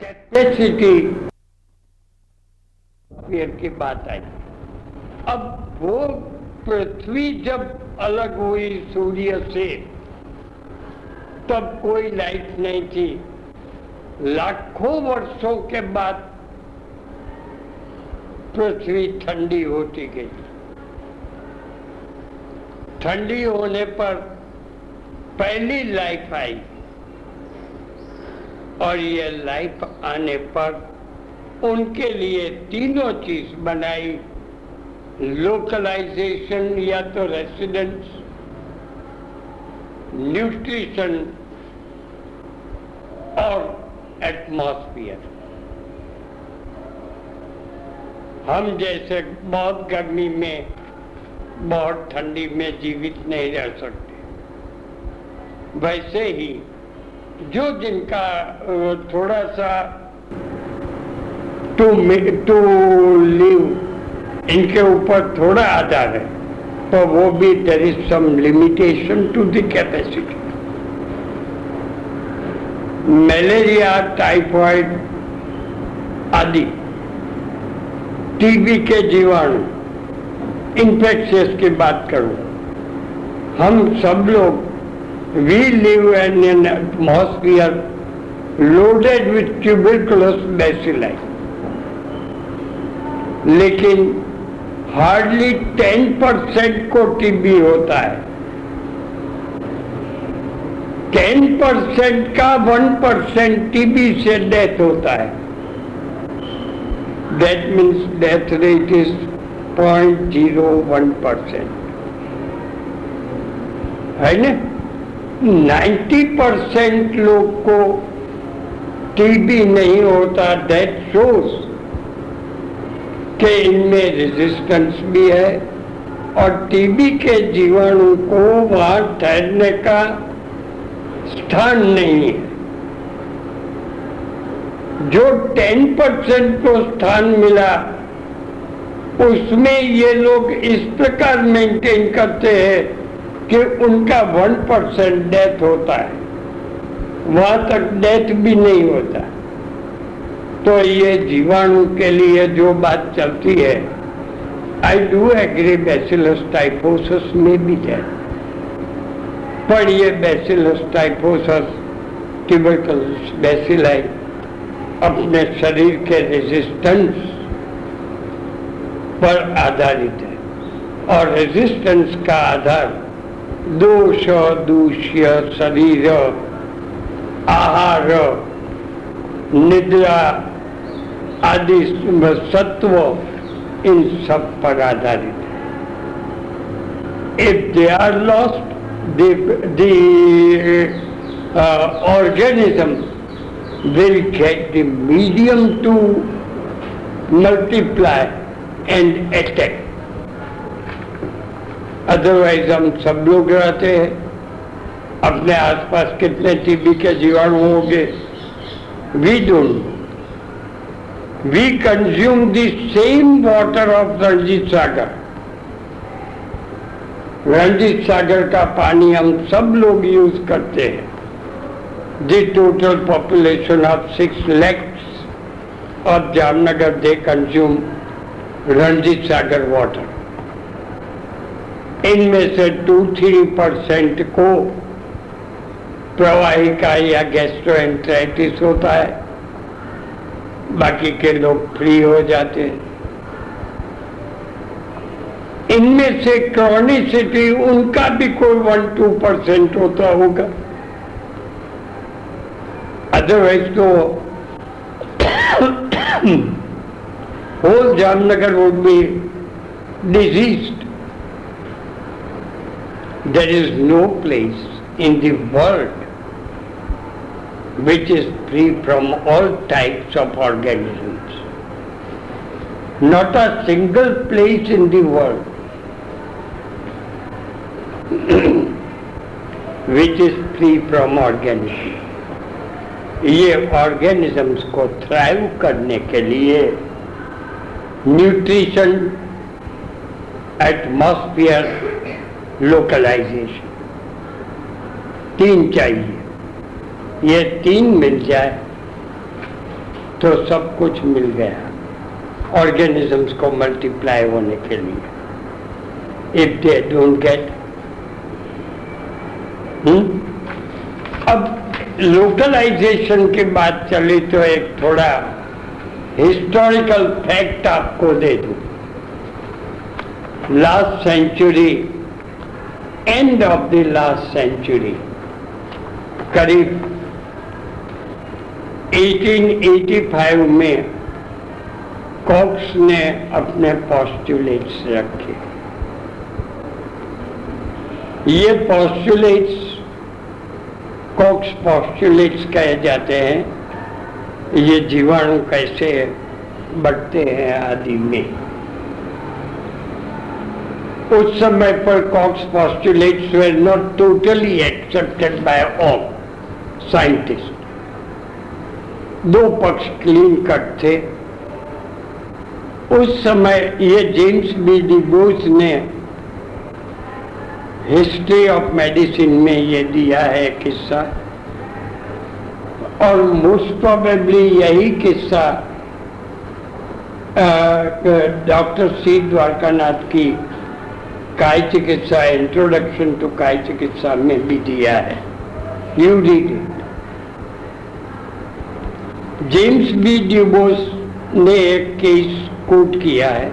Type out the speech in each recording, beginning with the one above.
Capacity की बात आई। अब वो पृथ्वी जब अलग हुई सूर्य से, तब कोई लाइट नहीं थी। लाखों वर्षों के बाद पृथ्वी ठंडी होती गई। ठंडी होने पर पहली लाइफ आई। और ये लाइफ आने पर उनके लिए तीनों चीज़ बनाई। लोकलाइजेशन या तो रेसिडेंस न्यूट्रिशन और एटमॉस्फियर हम जैसे बहुत गर्मी में, बहुत ठंडी में जीवित नहीं रह सकते। वैसे ही जो जिनका थोड़ा सा टू टू लिव इनके ऊपर थोड़ा आधार है तो वो भी there is some limitation to the capacity malaria typhoid आदि टीबी के जीवाणु इन्फेक्शियस की बात करूँ, हम सब लोग we live in an atmosphere loaded with tuberculous bacilli लेकिन हार्डली टेन परसेंट को टीबी होता है। टेन परसेंट का वन परसेंट टीबी से डेथ होता है। That means death rate is point zero one percent है ना? नाइन्टी परसेंट लोग को टीबी नहीं होता दैट शोज़ के इनमें रेजिस्टेंस भी है और टीबी के जीवाणु को वहाँ ठहरने का स्थान नहीं है। जो 10 परसेंट को स्थान मिला, उसमें ये लोग इस प्रकार मेंटेन करते हैं कि उनका वन परसेंट डेथ होता है। वहाँ तक डेथ भी नहीं होता। तो ये जीवाणु के लिए जो बात चलती है I do agree bacillus typhosus में भी डेथ पर ये बेसिलस टाइफोसस ट्यूबरकल्स बैसिलाई अपने शरीर के रेजिस्टेंस पर आधारित है। और रेजिस्टेंस का आधार दोष दूष्य शरीर, आहार, निद्रा, आदि सत्व, इन सब पर आधारित है। If they are lost organism will get the medium to multiply and attack otherwise हम सब लोग रहते हैं। अपने आसपास कितने टीबी के जीवाणु होंगे? We don't we consume the same water of Ranjit Sagar Ranjit Sagar का पानी हम सब लोग यूज़ करते हैं। The total population of six lakhs of Jamnagar they consume Ranjit Sagar water इनमें से टू थ्री परसेंट को प्रवाहिका या गैस्ट्रोएंट्राइटिस होता है। बाकी के लोग फ्री हो जाते हैं। इनमें से क्रॉनिसिटी उनका भी कोई वन टू परसेंट होता होगा। अदरवाइज़ तो whole Jamnagar would be diseased there is no place in the world which is free from all types of organisms. Not a single place in the world which is free from organism. ये organisms को thrive करने के लिए nutrition atmosphere localisation तीन चाहिए। ये तीन मिल जाए तो सब कुछ मिल गया। ऑर्गेनिजम्स को मल्टीप्लाई होने के लिए। इफ़ दे डोंट गेट अब लोकलाइजेशन की बात चली तो एक थोड़ा हिस्टोरिकल फैक्ट आपको दे दू। Last century end of the last century करीब 1885 में कॉक्स ने अपने पॉस्टुलेट्स रखे। ये पॉस्टुलेट्स कॉक्स पॉस्टुलेट्स कहे जाते हैं, ये जीवाणु कैसे बढ़ते हैं आदि में। उस समय पर Koch's postulates were not totally accepted by all scientist दो पक्ष क्लीन कट थे। उस समय ये जेम्स बी डी बोस ने हिस्ट्री ऑफ़ मेडिसिन में ये दिया है किस्सा। और मोस्ट प्रोबेबली यही किस्सा डॉक्टर सी द्वारकानाथ की काय चिकित्सा इंट्रोडक्शन टू काय चिकित्सा में भी दिया है। You read it James B Dubos ने एक केस कोट किया है।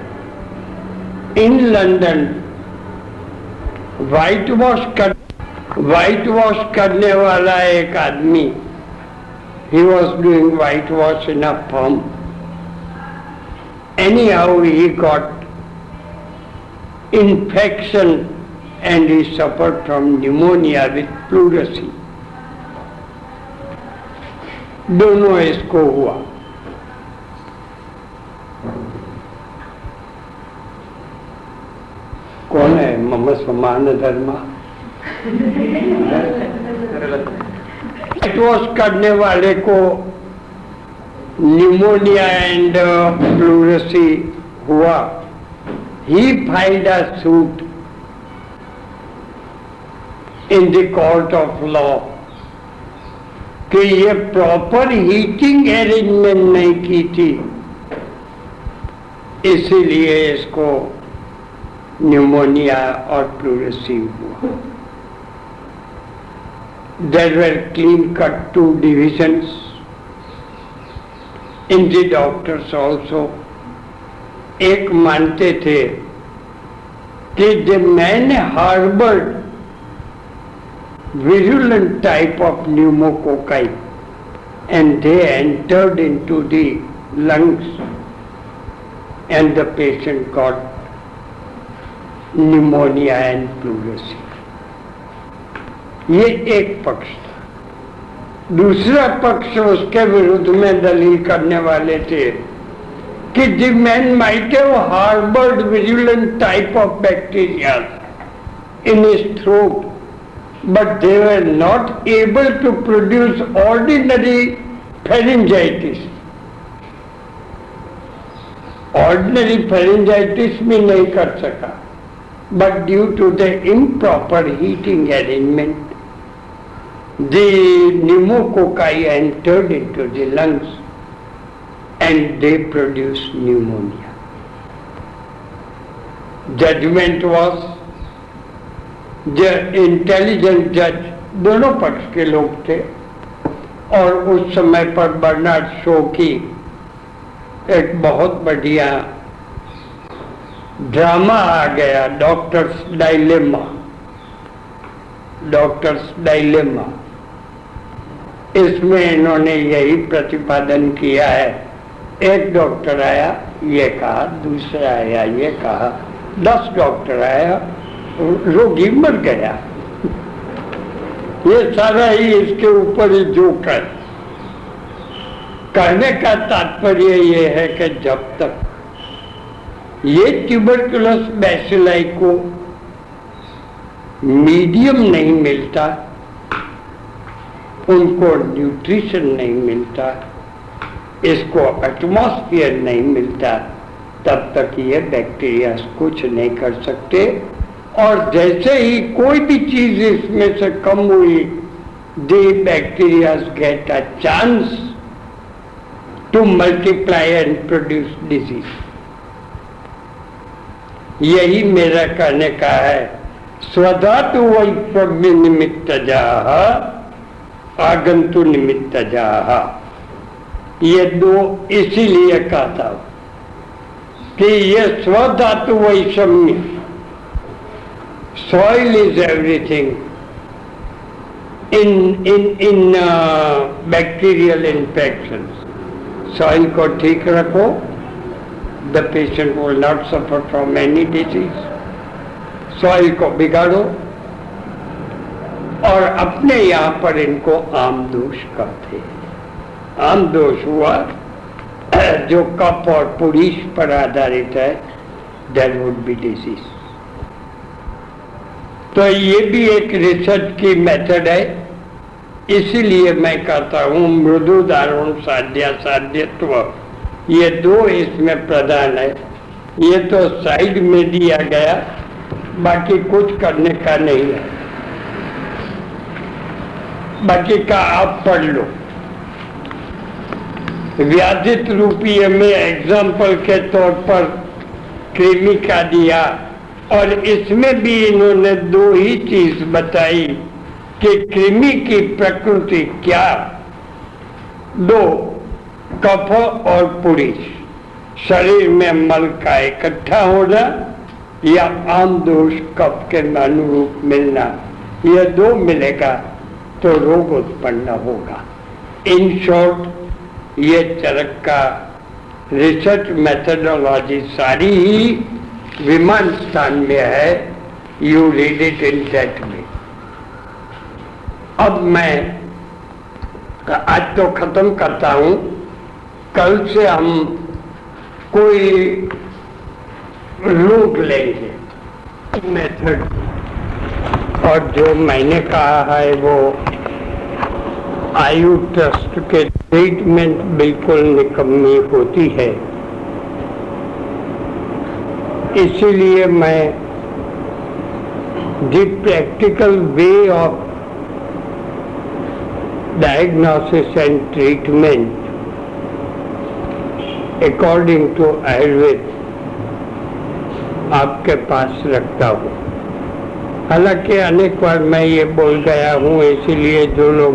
इन लंदन व्हाइट वॉश कर व्हाइट वॉश करने वाला एक आदमी he was doing whitewash in a form anyhow he got infection and he suffered from pneumonia with pleurisy. दोनों इसको हुआ कौन है मम समान धर्म वॉश करने वाले को न्यूमोनिया एंड प्लूरसी हुआ he filed a suit in the court of law कि ये प्रॉपर हीटिंग अरेंजमेंट नहीं की थी। इसीलिए इसको न्यूमोनिया और प्लूरेसी हुआ। There were clean cut two divisions in the doctors also एक मानते थे कि जब मैंने harboured virulent type of pneumococci and they entered into the lungs and the patient caught pneumonia and pleurisy ये एक पक्ष था। दूसरा पक्ष उसके विरुद्ध में दलील करने वाले थे कि the man might have harboured virulent type of bacteria in his throat but they were not able to produce ordinary pharyngitis. Ordinary pharyngitis में नहीं कर सका but due to the improper heating arrangement, the pneumococci entered into the lungs and they produced pneumonia. Judgment was intelligent जज दोनों पक्ष के लोग थे, और उस समय पर बर्नार्ड शो की एक बहुत बढ़िया ड्रामा आ गया, डॉक्टर्स डायलेमा डॉक्टर्स डायलेमा इसमें इन्होंने यही प्रतिपादन किया है एक डॉक्टर आया, ये कहा, दूसरा आया, ये कहा, दस डॉक्टर आया, रोगी मर गया। ये सारा ही इसके ऊपर ही जोक कहने का तात्पर्य ये है कि जब तक ये ट्यूबरकुलस बैसिलाई को मीडियम नहीं मिलता, उनको न्यूट्रिशन नहीं मिलता इसको एटमॉस्फेयर नहीं मिलता। तब तक ये बैक्टीरिया कुछ नहीं कर सकते। और जैसे ही कोई भी चीज़ इसमें से कम हुई the bacteria get a chance to multiply and produce disease यही मेरा कहने का है। स्वधातु वैप्रव्य निमित्त जा आगंतु निमित्त जा ये दो इसीलिए कहता हूँ कि ये स्वधातु वैषम्य soil is everything in in in bacterial infection soil को ठीक रखो। The patient will not suffer from any disease soil को बिगाड़ो। और अपने यहाँ पर इनको आम दोष कहते हैं। आम दोष हुआ, जो कप और पुलिस पर आधारित है देर वुड बी डिज़ीज़ तो ये भी एक रिसर्च की मेथड है, इसीलिए मैं कहता हूँ मृदु दारुण साध्या साध्यत्व, ये दो इसमें प्रधान है। ये तो साइड में दिया गया, बाकी कुछ करने का नहीं है। बाकी का आप पढ़ लो। व्याधित रूपी में एग्ज़ाम्पल के तौर पर कृमि का दिया और इसमें भी इन्होंने दो ही चीज़ बताई कि कृमि की प्रकृति क्या दो कफ और पुरुष शरीर में मल का इकट्ठा होना या आम दोष कफ के अनुरूप मिलना यह दो मिलेगा तो रोग उत्पन्न होगा इन शॉर्ट ये चरक का रिसर्च मेथडोलॉजी सारी ही विमान स्थान में है you read it in that में अब मैं आज तो खत्म करता हूँ। कल से हम कोई रूट लेंगे। मेथड और जो मैंने कहा है वो आयु ट्रस्ट के ट्रीटमेंट बिल्कुल निकम्मी होती है। इसीलिए मैं the practical way of diagnosis and treatment according to Ayurveda आपके पास रखता हूँ। हालाँकि अनेक बार मैं ये बोल गया हूँ, इसीलिए जो लोग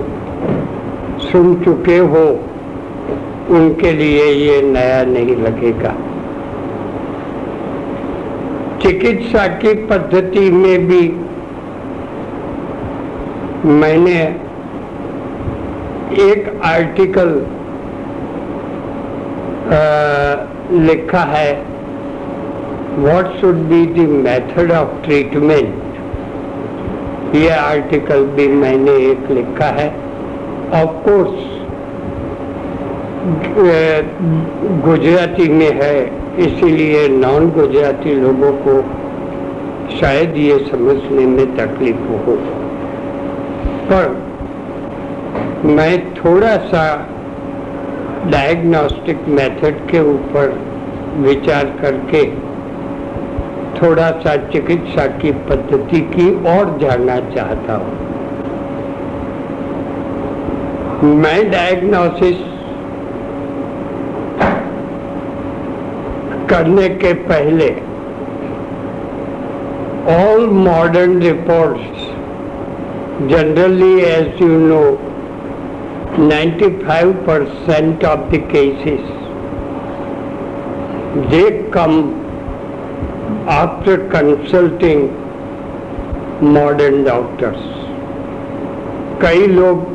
सुन चुके हो, उनके लिए ये नया नहीं लगेगा। चिकित्सा की पद्धति में भी मैंने एक आर्टिकल लिखा है what should be the method of treatment ये आर्टिकल भी मैंने एक लिखा है। ऑफ़ कोर्स गुजराती में है, इसीलिए नॉन गुजराती लोगों को शायद ये समझने में तकलीफ़ हो। पर मैं थोड़ा सा डायग्नोस्टिक मेथड के ऊपर विचार करके थोड़ा सा चिकित्सा की पद्धति की और जानना चाहता हूँ। माई डायग्नोसिस करने के पहले all modern report generally as you know 95% percent of the cases they come after consulting modern doctors कई लोग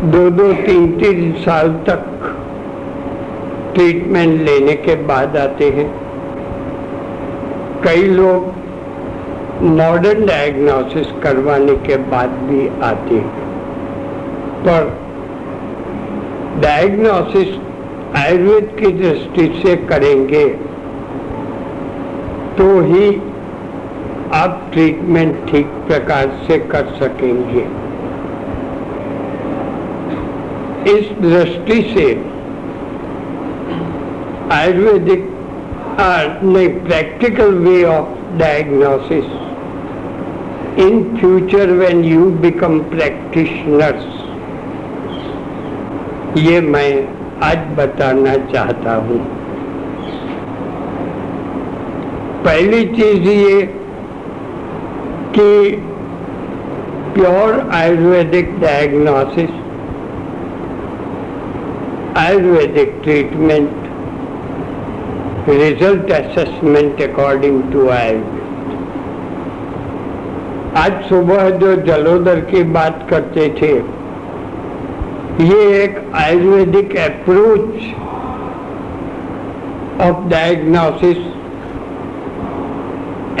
दो दो तीन तीन साल तक ट्रीटमेंट लेने के बाद आते हैं। कई लोग मॉडर्न डायग्नोसिस करवाने के बाद भी आते हैं। पर डायग्नोसिस आयुर्वेद की दृष्टि से करेंगे तो ही आप ट्रीटमेंट ठीक प्रकार से कर सकेंगे। इस दृष्टि से आयुर्वेदिक नहीं practical way of diagnosis in future when you become practitioners ये मैं आज बताना चाहता हूँ। पहली चीज़ ये कि pure Ayurvedic diagnosis Ayurvedic treatment result assessment according to Ayurveda आज सुबह जो जलोदर की बात करते थे, ये एक Ayurvedic approach of diagnosis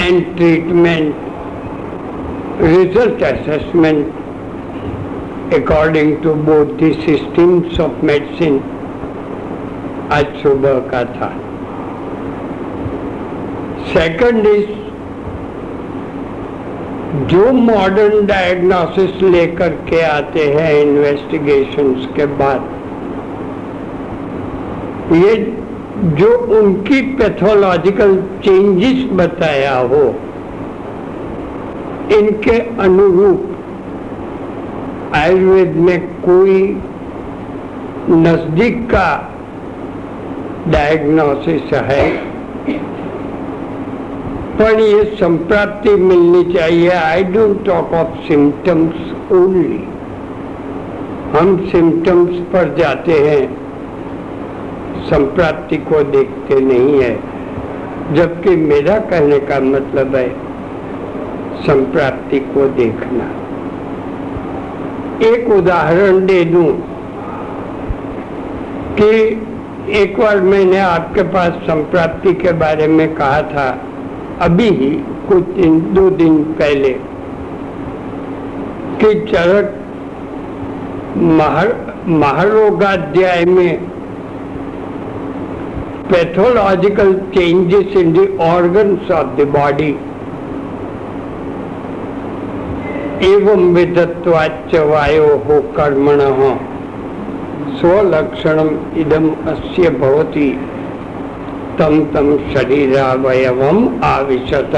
and treatment result assessment according to both the systems of medicine आज सुबह का था सेकंड इज़ जो मॉडर्न डायग्नोसिस लेकर के आते हैं इन्वेस्टिगेशंस के बाद, ये जो उनकी पैथोलॉजिकल चेंजेस बताया हो, इनके अनुरूप आयुर्वेद में कोई नज़दीक का डायग्नोसिस है। पर ये संप्राप्ति मिलनी चाहिए। I don't talk of symptoms only हम सिम्टम्स पर जाते हैं। संप्राप्ति को देखते नहीं है। जबकि मेरा कहने का मतलब है, संप्राप्ति को देखना। एक उदाहरण दे दूँ कि एक बार मैंने आपके पास संप्राप्ति के बारे में कहा था, अभी ही कुछ दिन, दो दिन पहले, कि चरक महर, महारोगाध्याय में pathological changes in the organs of the body एवं विदत्वाच वायो कर्मण। स्वलक्षण इदम अस्य भवति। तम तम शरीरावयवम आविशत।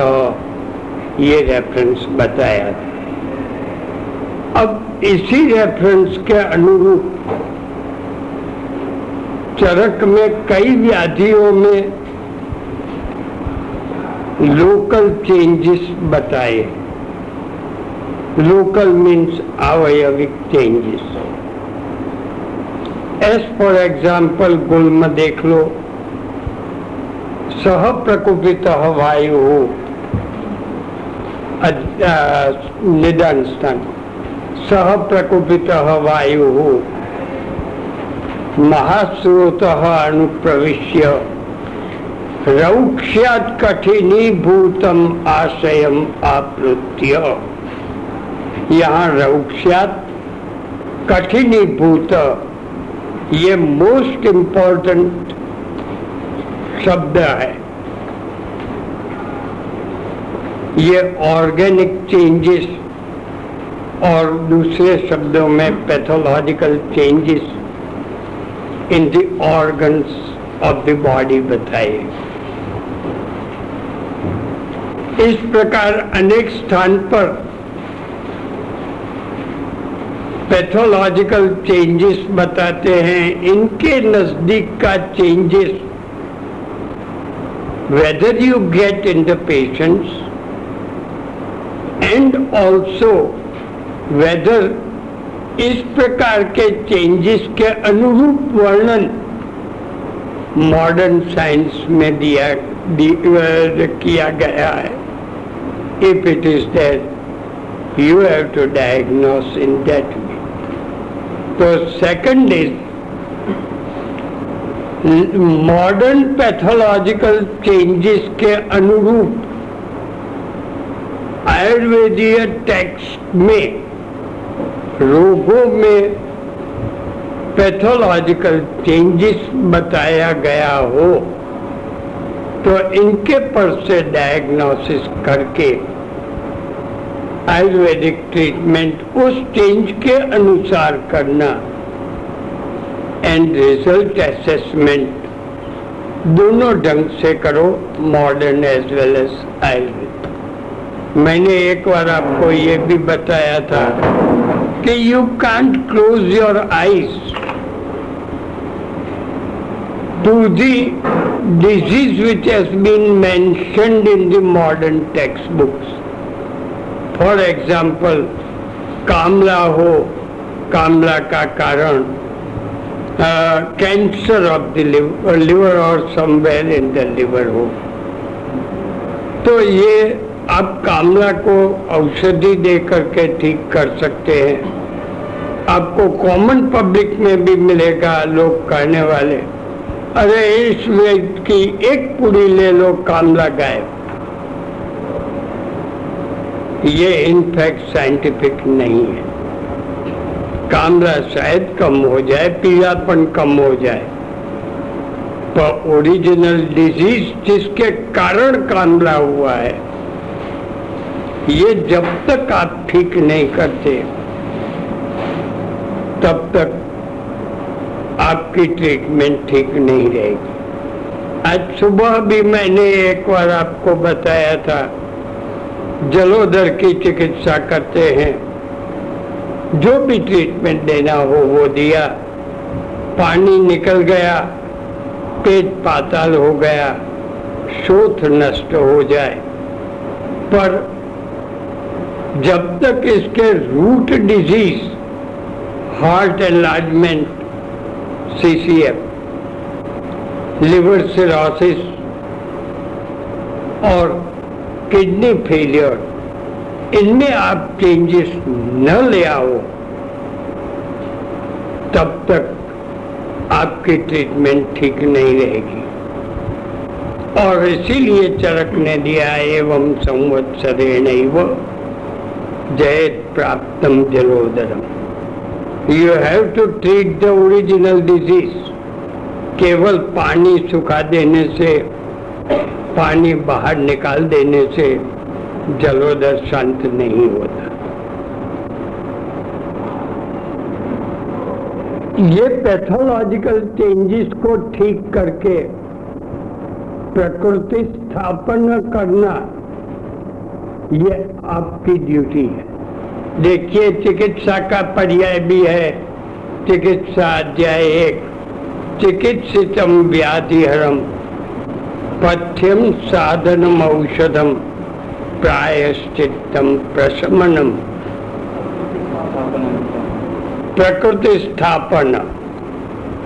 ये रेफरेंस बताया। अब इसी रेफरेंस के अनुरूप चरक में कई व्याधियों में लोकल चेंजेस बताए। Local means avayavic changes. As for example गुल्म देख लो सह प्रकुपित वायु निदान स्थान सह प्रकुपित वायु महास्रोत अनुप्रविश्य रौक्ष्यात् कठिनीभूतम आशयम आपृत्य यहाँ रौक्ष्यात कठिनीभूत। ये मोस्ट इम्पोर्टेंट शब्द है। ये ऑर्गेनिक चेंजेस और दूसरे शब्दों में pathological changes in the organs of the body बताए। इस प्रकार अनेक स्थान पर पैथोलॉजिकल चेंजेस बताते हैं, इनके नज़दीक का changes. Whether you get in the patients and also whether इस प्रकार के चेंजेस के अनुरूप वर्णन मॉडर्न साइंस में दिया किया गया है। If it is that you have to diagnose in that तो second is modern pathological changes के अनुरूप आयुर्वेदीय टेक्स्ट में, रोगों में पैथोलॉजिकल चेंजेस बताया गया हो तो इनके पर से डायग्नोसिस करके आयुर्वेदिक ट्रीटमेंट उस चेंज के अनुसार करना। एंड रिज़ल्ट असेसमेंट दोनों ढंग से करो modern as well as Ayurveda मैंने एक बार आपको ये भी बताया था कि you can't close your eyes to the disease which has been mentioned in the modern textbooks. For example कामला हो कामला का कारण कैंसर ऑफ़ द लिवर और समवेयर इन द लिवर हो तो ये आप कामला को औषधि दे करके ठीक कर सकते हैं। आपको कॉमन पब्लिक में भी मिलेगा लोग कहने वाले, अरे इस व्यक्ति की एक पूरी ले लो कामला गायब। ये इनफैक्ट साइंटिफिक नहीं है। कामरा शायद कम हो जाए पीलापन कम हो जाए। पर ओरिजिनल डिज़ीज़ जिसके कारण कामरा हुआ है, ये जब तक आप ठीक नहीं करते, तब तक आपकी ट्रीटमेंट ठीक नहीं रहेगी। आज सुबह भी मैंने एक बार आपको बताया था जलोदर की चिकित्सा करते हैं। जो भी ट्रीटमेंट देना हो, वो दिया। पानी निकल गया, पेट पाताल हो गया, शोथ नष्ट हो जाए। पर जब तक इसके root disease heart enlargement CCF liver cirrhosis और किडनी फेलियर इनमें आप चेंजेस न ले आओ। तब तक आपकी ट्रीटमेंट ठीक नहीं रहेगी। और इसीलिए चरक ने दिया एवं संवत्सरे नहीं वो जयत प्राप्तम जलोदरम। You have to treat the original disease केवल पानी सुखा देने से पानी बाहर निकाल देने से जलोदर शांत नहीं होता। ये पैथोलॉजिकल चेंजेस को ठीक करके प्रकृति स्थापन करना, ये आपकी ड्यूटी है। देखिए, चिकित्सा का पर्याय भी है। चिकित्सा अध्याय एक, चिकित्सितम व्याधिहरम। पथ्यम साधनम औषधम प्रायश्चित्तम प्रशमनम। प्रकृति स्थापन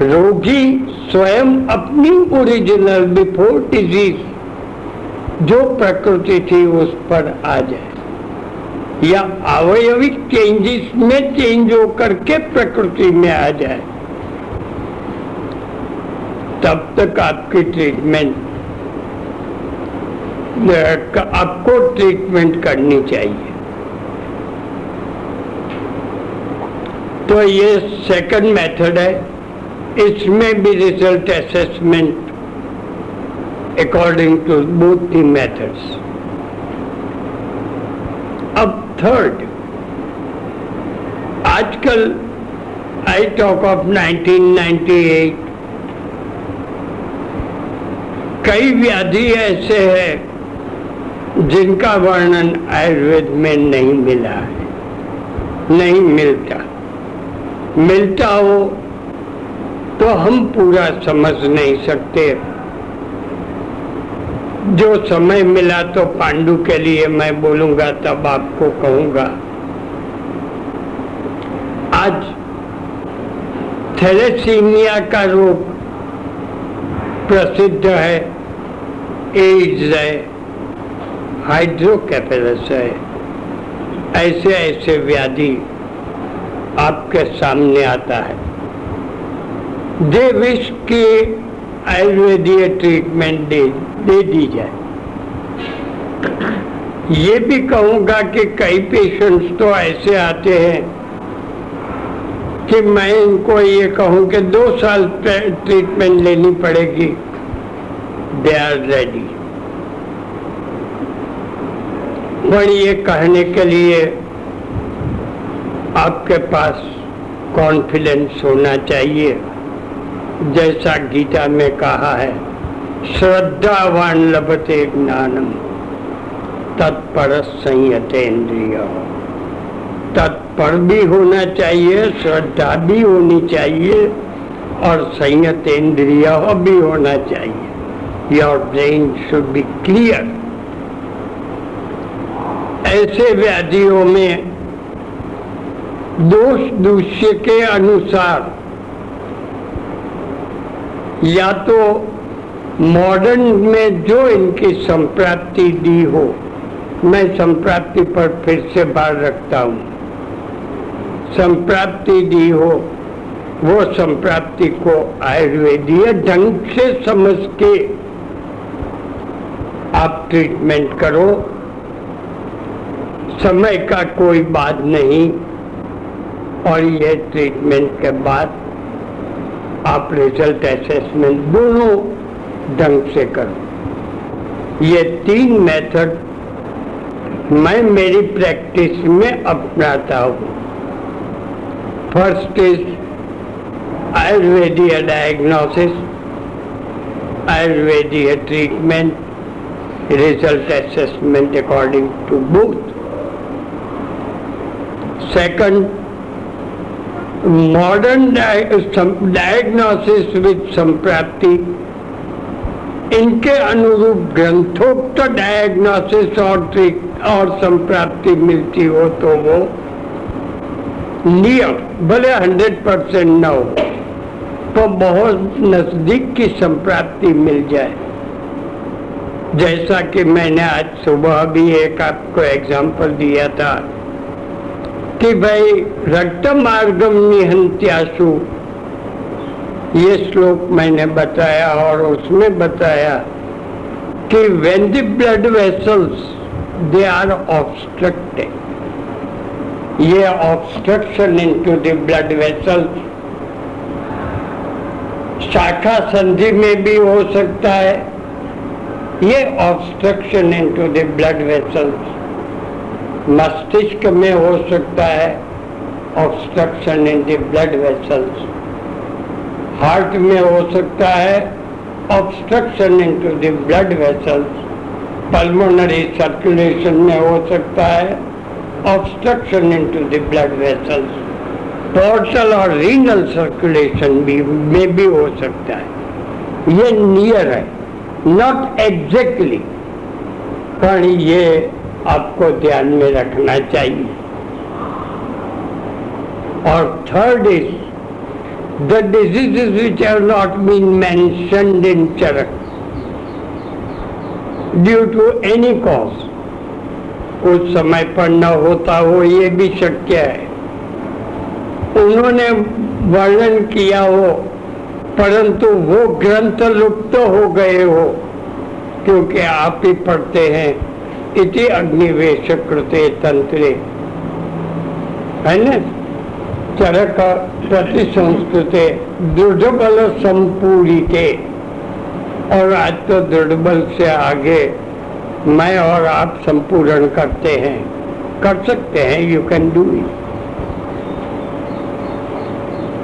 रोगी स्वयं अपनी ओरिजिनल बिफोर डिज़ीज़ जो प्रकृति थी उस पर आ जाए। या अवयविक चेंजेस में चेंज होकर के प्रकृति में आ जाए। तब तक आपकी ट्रीटमेंट आपको ट्रीटमेंट करनी चाहिए। तो ये सेकंड मेथड है। इसमें भी result assessment according to both the methods. अब थर्ड आजकल आई टॉक ऑफ़ 1998 कई व्याधि ऐसे हैं जिनका वर्णन आयुर्वेद में नहीं मिला है, नहीं मिलता। मिलता हो तो हम पूरा समझ नहीं सकते। जो समय मिला तो पांडु के लिए मैं बोलूँगा, तब आपको कहूँगा। आज थैलेसीमिया का रोग प्रसिद्ध है, एड्स है। हाइड्रोकेफेलस है। ऐसे ऐसे व्याधि आपके सामने आता है। दे विश की आयुर्वेदीय ट्रीटमेंट दे दे दी जाए। ये भी कहूँगा कि कई पेशेंट्स तो ऐसे आते हैं कि मैं इनको ये कहूँ कि दो साल ट्रीटमेंट लेनी पड़ेगी। दे आर रेडी पर ये कहने के लिए आपके पास कॉन्फिडेंस होना चाहिए। जैसा गीता में कहा है, श्रद्धावान लभते ज्ञानम, तत्पर संयतेन्द्रिय। तत्पर भी होना चाहिए, श्रद्धा भी होनी चाहिए, और संयत इंद्रिय भी होना चाहिए। Your brain should be clear ऐसे व्याधियों में दोष दूष्य के अनुसार या तो मॉडर्न में जो इनकी संप्राप्ति दी हो, मैं संप्राप्ति पर फिर से बार रखता हूँ। संप्राप्ति दी हो, वो संप्राप्ति को आयुर्वेदीय ढंग से समझ के आप ट्रीटमेंट करो। समय का कोई बात नहीं। और ये ट्रीटमेंट के बाद आप रिज़ल्ट असेसमेंट दोनों ढंग से करो। ये तीन मेथड मैं मेरी प्रैक्टिस में अपनाता हूँ। फ़र्स्ट इज़ आयुर्वेदीय diagnosis आयुर्वेदीय treatment result assessment according to both second modern diagnosis with संप्राप्ति इनके अनुरूप ग्रंथोक्त डायग्नोसिस और ट्रिक और संप्राप्ति मिलती हो तो वो नियर भले हंड्रेड परसेंट न हो तो बहुत नज़दीक की संप्राप्ति मिल जाए। जैसा कि मैंने आज सुबह भी एक आपको एग्जांपल दिया था। भाई रक्त मार्गम निहंत्यासु ये श्लोक मैंने बताया और उसमें बताया कि when the blood vessels they are obstructed ये obstruction into the blood vessels शाखा संधि में भी हो सकता है। ये obstruction into the blood vessels मस्तिष्क में हो सकता है obstruction in the blood vessels heart में हो सकता है obstruction into the blood vessels pulmonary circulation में हो सकता है obstruction into the blood vessels portal और रीनल सर्कुलेशन भी, में भी हो सकता है. ये नियर है. नॉट एग्जैक्टली पर ये आपको ध्यान में रखना चाहिए। और third is the diseases which have not been mentioned in Charak due to any cause उस समय पर न होता हो, ये भी शक्य है। उन्होंने वर्णन किया हो, परंतु वो ग्रंथ लुप्त हो गए हो, क्योंकि आप ही पढ़ते हैं। इति अग्निवेश कृते तंत्रे है न? चरक प्रति संस्कृते दुर्बल संपूरिते और आज तो दुर्बल से आगे मैं और आप संपूर्ण करते हैं। कर सकते हैं यू कैन डू इट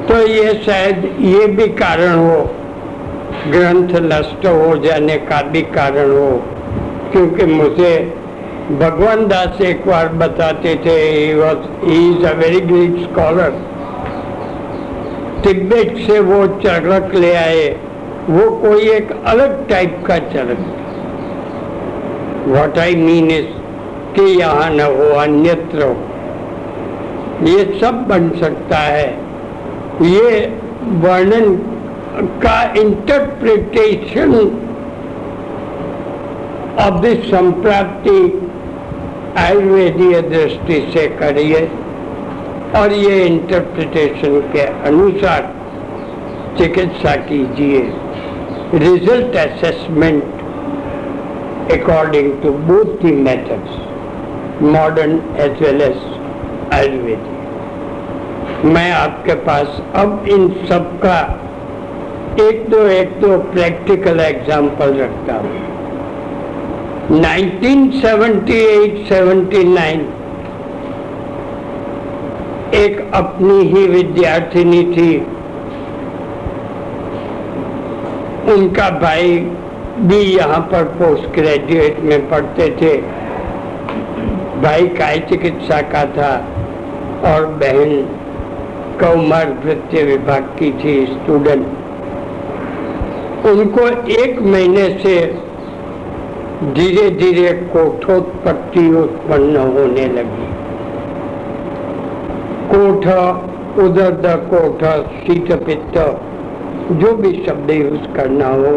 तो ये शायद ये भी कारण हो, ग्रंथ नष्ट हो जाने का भी कारण हो, क्योंकि मुझे भगवान दास एक बार बताते थे is a very great scholar Tibet से वो चरक ले आए। वो कोई एक अलग टाइप का Charak what I mean is कि यहाँ न हो, अन्यत्र हो। ये सब बन सकता है। ये वर्णन का इंटरप्रिटेशन ऑफ़ दिस संप्राप्ति आयुर्वेदीय दृष्टि से करिए और ये इंटरप्रिटेशन के अनुसार चिकित्सा कीजिए। Result assessment according to both the methods modern as well as Ayurvedic मैं आपके पास अब इन सब का एक दो एक दो प्रैक्टिकल एग्ज़ाम्पल रखता हूँ। 1978-79 एक अपनी ही विद्यार्थिनी थी। उनका भाई भी यहाँ पर पोस्ट ग्रेजुएट में पढ़ते थे। भाई काय चिकित्सा का था और बहन कौमार वृत्ति विभाग की थी, स्टूडेंट। उनको एक महीने से धीरे धीरे कोठोत्पत्ति उत्पन्न होने लगी। कोठ उदर कोठ शीत पित्त जो भी शब्द यूज़ करना हो